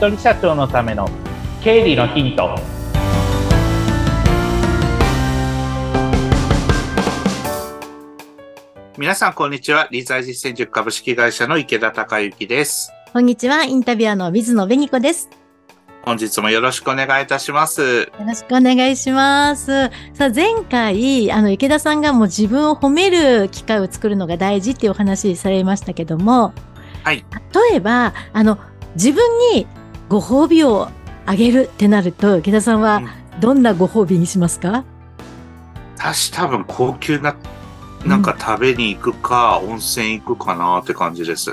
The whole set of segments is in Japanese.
人社長のための経理のヒント皆さんこんにちは理財実践塾株式会社の池田孝之ですこんにちはインタビュアーの水野紅子です本日もよろしくお願いいたします。よろしくお願いします。さあ、前回、あの、池田さんがもう自分を褒める機会を作るのが大事っていうお話されましたけども、はい。例えば、あの、自分にご褒美をあげるってなると、池田さんはどんなご褒美にしますか、うん、私多分高級な、なんか食べに行くか、うん、温泉行くかなって感じです。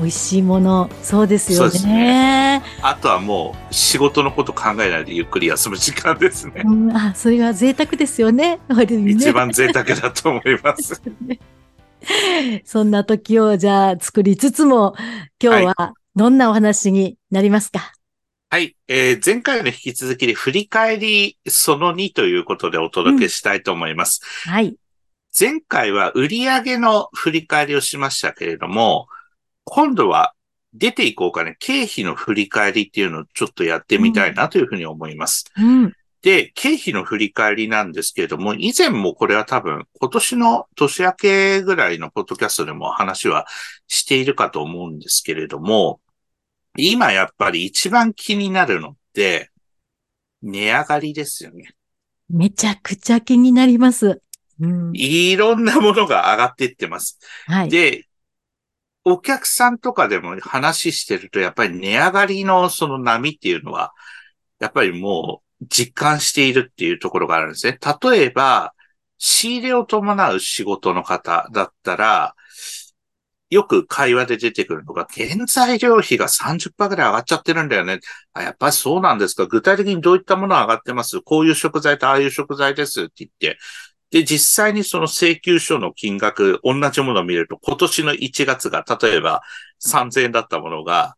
美味しいもの、そうですよね。ねあとはもう仕事のこと考えないでゆっくり休む時間ですね。うん、あ、それは贅沢ですよね。ね一番贅沢だと思います。そんな時をじゃあ作りつつも、今日はどんなお話になりますか、はい、えー、前回の引き続きで振り返りその2ということでお届けしたいと思います。うん、はい。前回は売上の振り返りをしましたけれども、今度は出ていこうかね、経費の振り返りっていうのをちょっとやってみたいなというふうに思います。うん、で、経費の振り返りなんですけれども、以前もこれは多分今年の年明けぐらいのポッドキャストでも話はしているかと思うんですけれども、今やっぱり一番気になるのって、値上がりですよね。めちゃくちゃ気になります。うん、いろんなものが上がっていってます。はい。で、お客さんとかでも話してると、やっぱり値上がりのその波っていうのは、やっぱりもう実感しているっていうところがあるんですね。例えば、仕入れを伴う仕事の方だったら、よく会話で出てくるのが、原材料費が30%ぐらい上がっちゃってるんだよね。あ、やっぱりそうなんですか？具体的にどういったもの上がってます？こういう食材とああいう食材ですって言って、で、実際にその請求書の金額、同じものを見ると、今年の1月が、例えば3000円だったものが、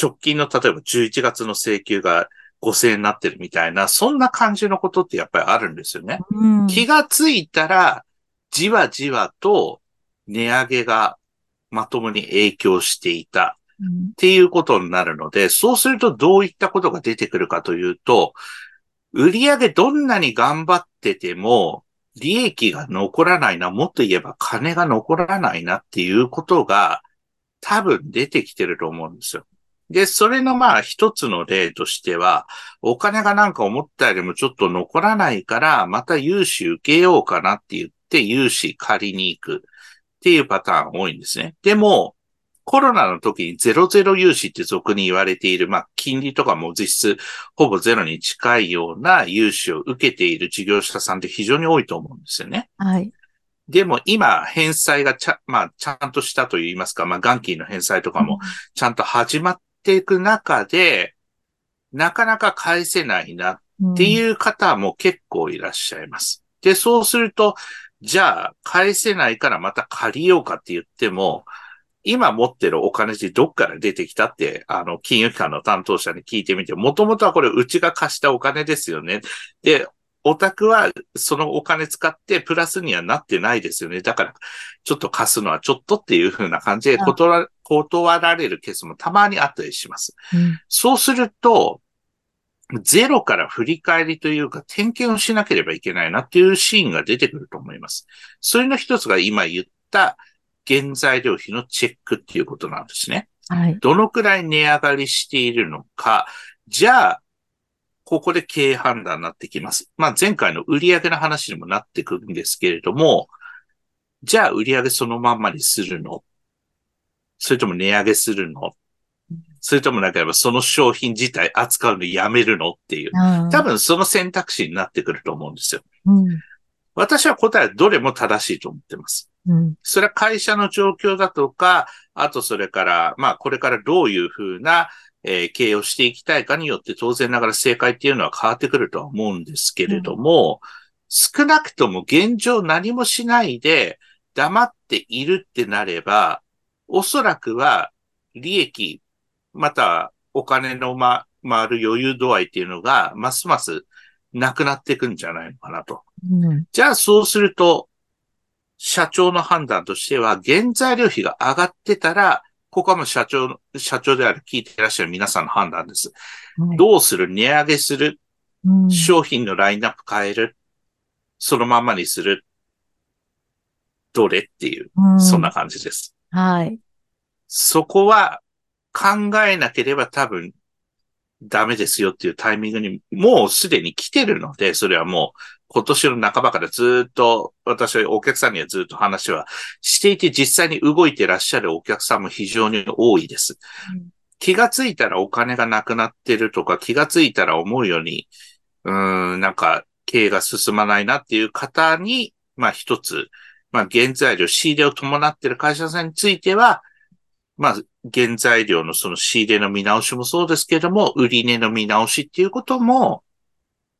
直近の例えば11月の請求が5000円になってるみたいな、そんな感じのことってやっぱりあるんですよね。うん、気がついたら、じわじわと値上げがまともに影響していた。っていうことになるので、そうするとどういったことが出てくるかというと、売上どんなに頑張ってても、利益が残らないな、もっと言えば金が残らないなっていうことが多分出てきてると思うんですよ。で、それのまあ一つの例としては、お金がなんか思ったよりもちょっと残らないから、また融資受けようかなって言って融資借りに行くっていうパターン多いんですね。でも、コロナの時にゼロゼロ融資って俗に言われている、まあ、金利とかも実質ほぼゼロに近いような融資を受けている事業者さんって非常に多いと思うんですよね。はい。でも今、返済がちゃ、まあ、ちゃんとしたと言いますか、まあ、元金の返済とかもちゃんと始まっていく中で、うん、なかなか返せないなっていう方も結構いらっしゃいます。で、そうすると、じゃあ、返せないからまた借りようかって言っても、今持ってるお金ってどっから出てきたって、あの、金融機関の担当者に聞いてみて、もともとはこれうちが貸したお金ですよね。で、お宅はそのお金使ってプラスにはなってないですよね。だから、ちょっと貸すのはちょっとっていう風な感じで断断られるケースもたまにあったりします。うん、そうすると、ゼロから振り返りというか点検をしなければいけないなっていうシーンが出てくると思います。それの一つが今言った原材料費のチェックっていうことなんですね。はい。どのくらい値上がりしているのか。じゃあ、ここで経営判断になってきます。まあ前回の売上の話にもなってくるんですけれども、じゃあ売上そのまんまにするの？それとも値上げするの？それともなんかその商品自体扱うのやめるのっていう。多分その選択肢になってくると思うんですよ。うん、私は答えはどれも正しいと思ってます。うん、それは会社の状況だとか、あとそれから、まあこれからどういうふうな、えー、経営をしていきたいかによって当然ながら正解っていうのは変わってくるとは思うんですけれども、うん、少なくとも現状何もしないで黙っているってなれば、おそらくは利益、またお金のま、回る余裕度合いっていうのが、ますますなくなっていくんじゃないのかなと。うん、じゃあそうすると、社長の判断としては、原材料費が上がってたら、ここはもう社長、社長である聞いていらっしゃる皆さんの判断です。はい、どうする？値上げする、うん、商品のラインナップ変える？そのままにする？どれ？っていう、うん、そんな感じです。はい。そこは考えなければ多分ダメですよっていうタイミングにもうすでに来てるので、それはもう今年の半ばからずっと、私はお客さんにはずっと話はしていて、実際に動いてらっしゃるお客さんも非常に多いです。うん、気がついたらお金がなくなってるとか、気がついたら思うように、うん、なんか経営が進まないなっていう方に、まあ一つ、まあ原材料、仕入れを伴っている会社さんについては、まあ原材料のその仕入れの見直しもそうですけれども、売値の見直しっていうことも、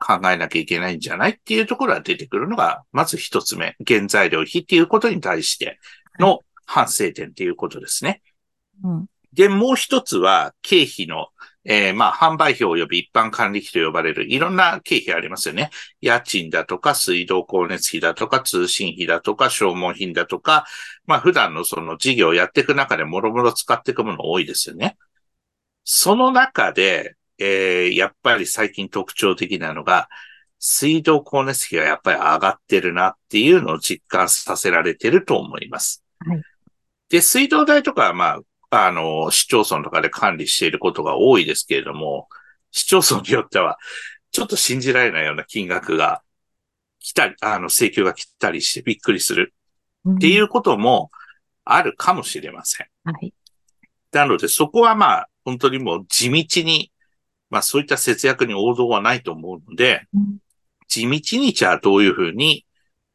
考えなきゃいけないんじゃないっていうところが出てくるのが、まず一つ目、原材料費っていうことに対しての反省点っていうことですね。うん、で、もう一つは、経費の、えー、まあ、販売費及び一般管理費と呼ばれるいろんな経費ありますよね。家賃だとか、水道光熱費だとか、通信費だとか、消耗品だとか、まあ、普段のその事業をやっていく中でもろもろ使っていくもの多いですよね。その中で、えー、やっぱり最近特徴的なのが、水道光熱費がやっぱり上がってるなっていうのを実感させられてると思います。はい、で、水道代とかは、まあ、あの、市町村とかで管理していることが多いですけれども、市町村によっては、ちょっと信じられないような金額が来たり、あの、請求が来たりしてびっくりするっていうこともあるかもしれません。はい。なので、そこはまあ、本当にもう地道にまあそういった節約に王道はないと思うので、うん、地道にじゃあどういうふうに、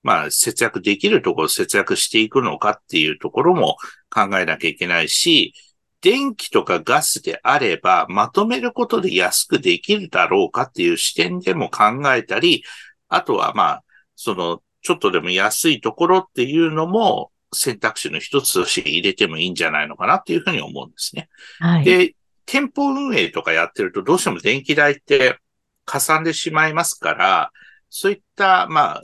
まあ節約できるところを節約していくのかっていうところも考えなきゃいけないし、電気とかガスであれば、まとめることで安くできるだろうかっていう視点でも考えたり、あとはまあ、その、ちょっとでも安いところっていうのも選択肢の一つとして入れてもいいんじゃないのかなっていうふうに思うんですね。はい、で、店舗運営とかやってるとどうしても電気代ってかさんでしまいますから、そういった、まあ、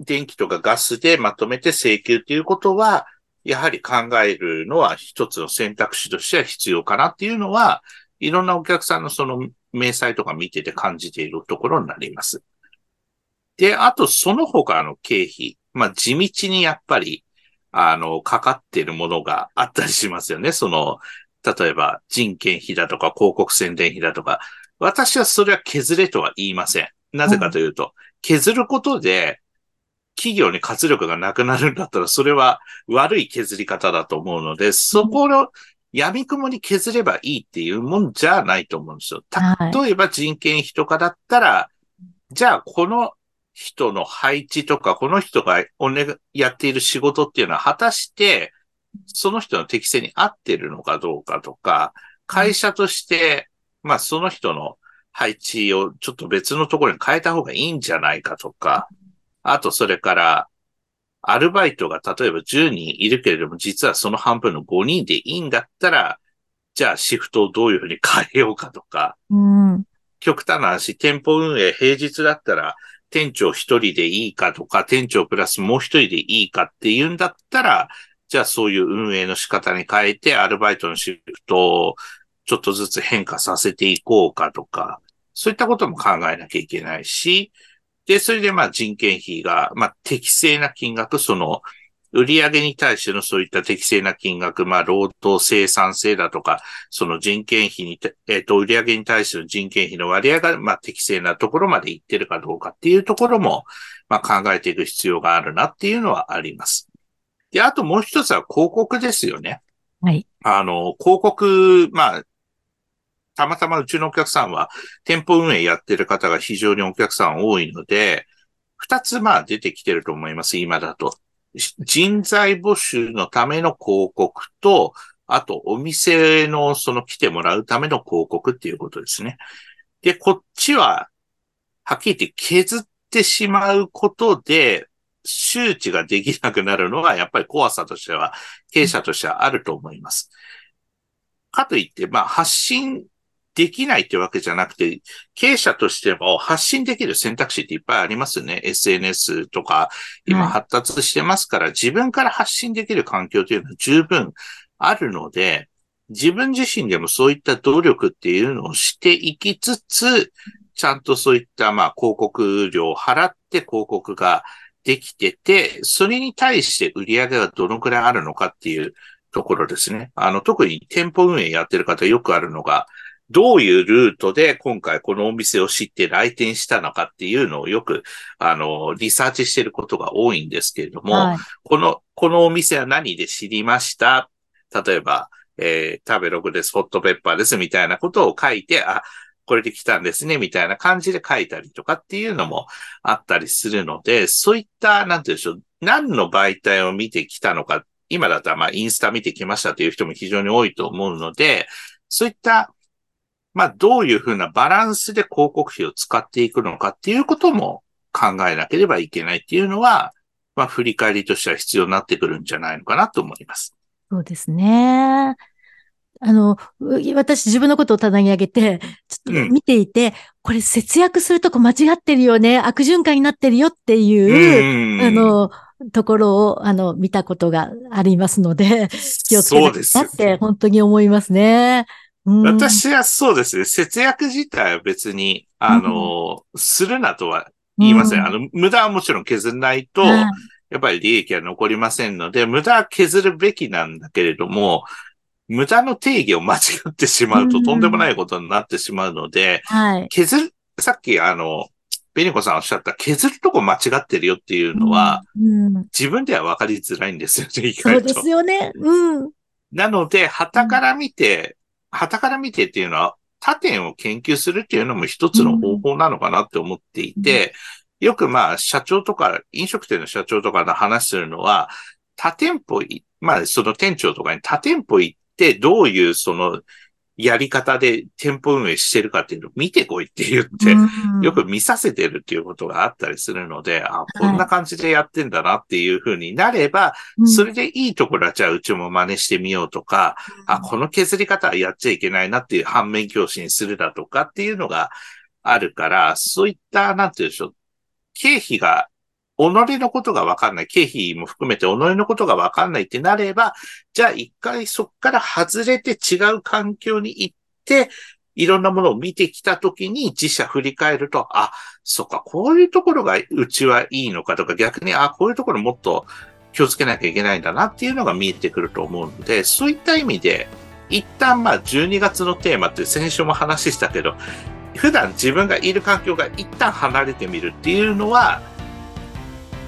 電気とかガスでまとめて請求っていうことは、やはり考えるのは一つの選択肢としては必要かなっていうのは、いろんなお客さんのその明細とか見てて感じているところになります。で、あとその他の経費、まあ地道にやっぱり、あの、かかっているものがあったりしますよね。その、例えば人件費だとか広告宣伝費だとか、私はそれは削れとは言いません。なぜかというと、うん、削ることで企業に活力がなくなるんだったら、それは悪い削り方だと思うので、そこの闇雲に削ればいいっていうもんじゃないと思うんですよ。例えば人件費とかだったら、じゃあこの人の配置とか、この人がおね、やっている仕事っていうのは果たしてその人の適性に合ってるのかどうかとか、会社として、まあその人の配置をちょっと別のところに変えた方がいいんじゃないかとか、あとそれから、アルバイトが例えば10人いるけれども、実はその半分の5人でいいんだったら、じゃあシフトをどういうふうに変えようかとか、うん、極端な話、店舗運営平日だったら、店長一人でいいかとか、店長プラスもう一人でいいかっていうんだったら、じゃあそういう運営の仕方に変えて、アルバイトのシフトをちょっとずつ変化させていこうかとか、そういったことも考えなきゃいけないし、で、それでまあ人件費が、まあ適正な金額、その、売上に対してのそういった適正な金額、まあ、労働生産性だとか、その人件費に、えっ、ー、と、売上に対しての人件費の割合が、まあ、適正なところまでいってるかどうかっていうところも、まあ、考えていく必要があるなっていうのはあります。で、あともう一つは広告ですよね。はい。あの、広告、まあ、たまたまうちのお客さんは店舗運営やってる方が非常にお客さん多いので、二つまあ出てきてると思います、今だと。人材募集のための広告と、あとお店のその来てもらうための広告っていうことですね。で、こっちは、はっきり言って削ってしまうことで、周知ができなくなるのは、やっぱり怖さとしては、経営者としてはあると思います。かといって、まあ、発信できないってわけじゃなくて、経営者としても発信できる選択肢っていっぱいありますよね。SNS とか、今発達してますから、自分から発信できる環境というのは十分あるので、自分自身でもそういった努力っていうのをしていきつつ、ちゃんとそういったまあ広告料を払って広告ができてて、それに対して売り上げがどのくらいあるのかっていうところですね。あの、特に店舗運営やってる方よくあるのが、どういうルートで今回このお店を知って来店したのかっていうのをよく、あの、リサーチしてることが多いんですけれども、はい、この、このお店は何で知りました？例えば、えー、食べログです、ホットペッパーですみたいなことを書いて、あ、これで来たんですね、みたいな感じで書いたりとかっていうのもあったりするので、そういった、なんて言うんでしょう、何の媒体を見てきたのか、今だったらまあインスタ見てきましたという人も非常に多いと思うので、そういった、まあどういうふうなバランスで広告費を使っていくのかっていうことも考えなければいけないっていうのは、まあ振り返りとしては必要になってくるんじゃないのかなと思います。そうですね。あの、私自分のことを棚に上げて、ちょっと見ていて、うん、これ節約するとこ間違ってるよね、悪循環になってるよっていう、あの、ところを、あの、見たことがありますので、気をつけなきゃって本当に思いますね。うん、私はそうですね。節約自体は別に、あの、うん、するなとは言いません。あの、無駄はもちろん削らないと、やっぱり利益は残りませんので、無駄は削るべきなんだけれども、無駄の定義を間違ってしまうととんでもないことになってしまうので、はい、削る、さっきあの、ベニコさんおっしゃった削るとこ間違ってるよっていうのは、うんうん、自分では分かりづらいんですよね、意外と。そうですよね。うん。なので、旗から見て、旗から見てっていうのは、他店を研究するっていうのも一つの方法なのかなって思っていて、うん、よくまあ、社長とか、飲食店の社長とかの話するのは、他店舗、まあ、その店長とかに他店舗行ってどういうそのやり方で店舗運営してるかっていうのを見てこいって言って、よく見させてるっていうことがあったりするので、あ、こんな感じでやってんだなっていうふうになれば、それでいいところはじゃあうちも真似してみようとか、あ、この削り方はやっちゃいけないなっていう反面教師にするだとかっていうのがあるから、そういった、なんて言うんでしょう、経費が己のことがわかんない、経費も含めて己のことがわかんないってなれば、じゃあ一回そっから外れて違う環境に行って、いろんなものを見てきたときに自社振り返ると、あ、そっか、こういうところがうちはいいのかとか、逆に、あ、こういうところもっと気をつけなきゃいけないんだなっていうのが見えてくると思うので、そういった意味で、一旦まあ12月のテーマって先週も話したけど、普段自分がいる環境が一旦離れてみるっていうのは、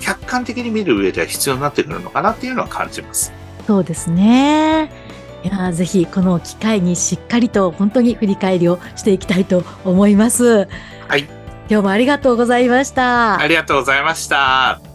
客観的に見る上では必要になってくるのかなっていうのは感じます。そうですね。いやぜひこの機会にしっかりと本当に振り返りをしていきたいと思います。はい。今日もありがとうございました。ありがとうございました。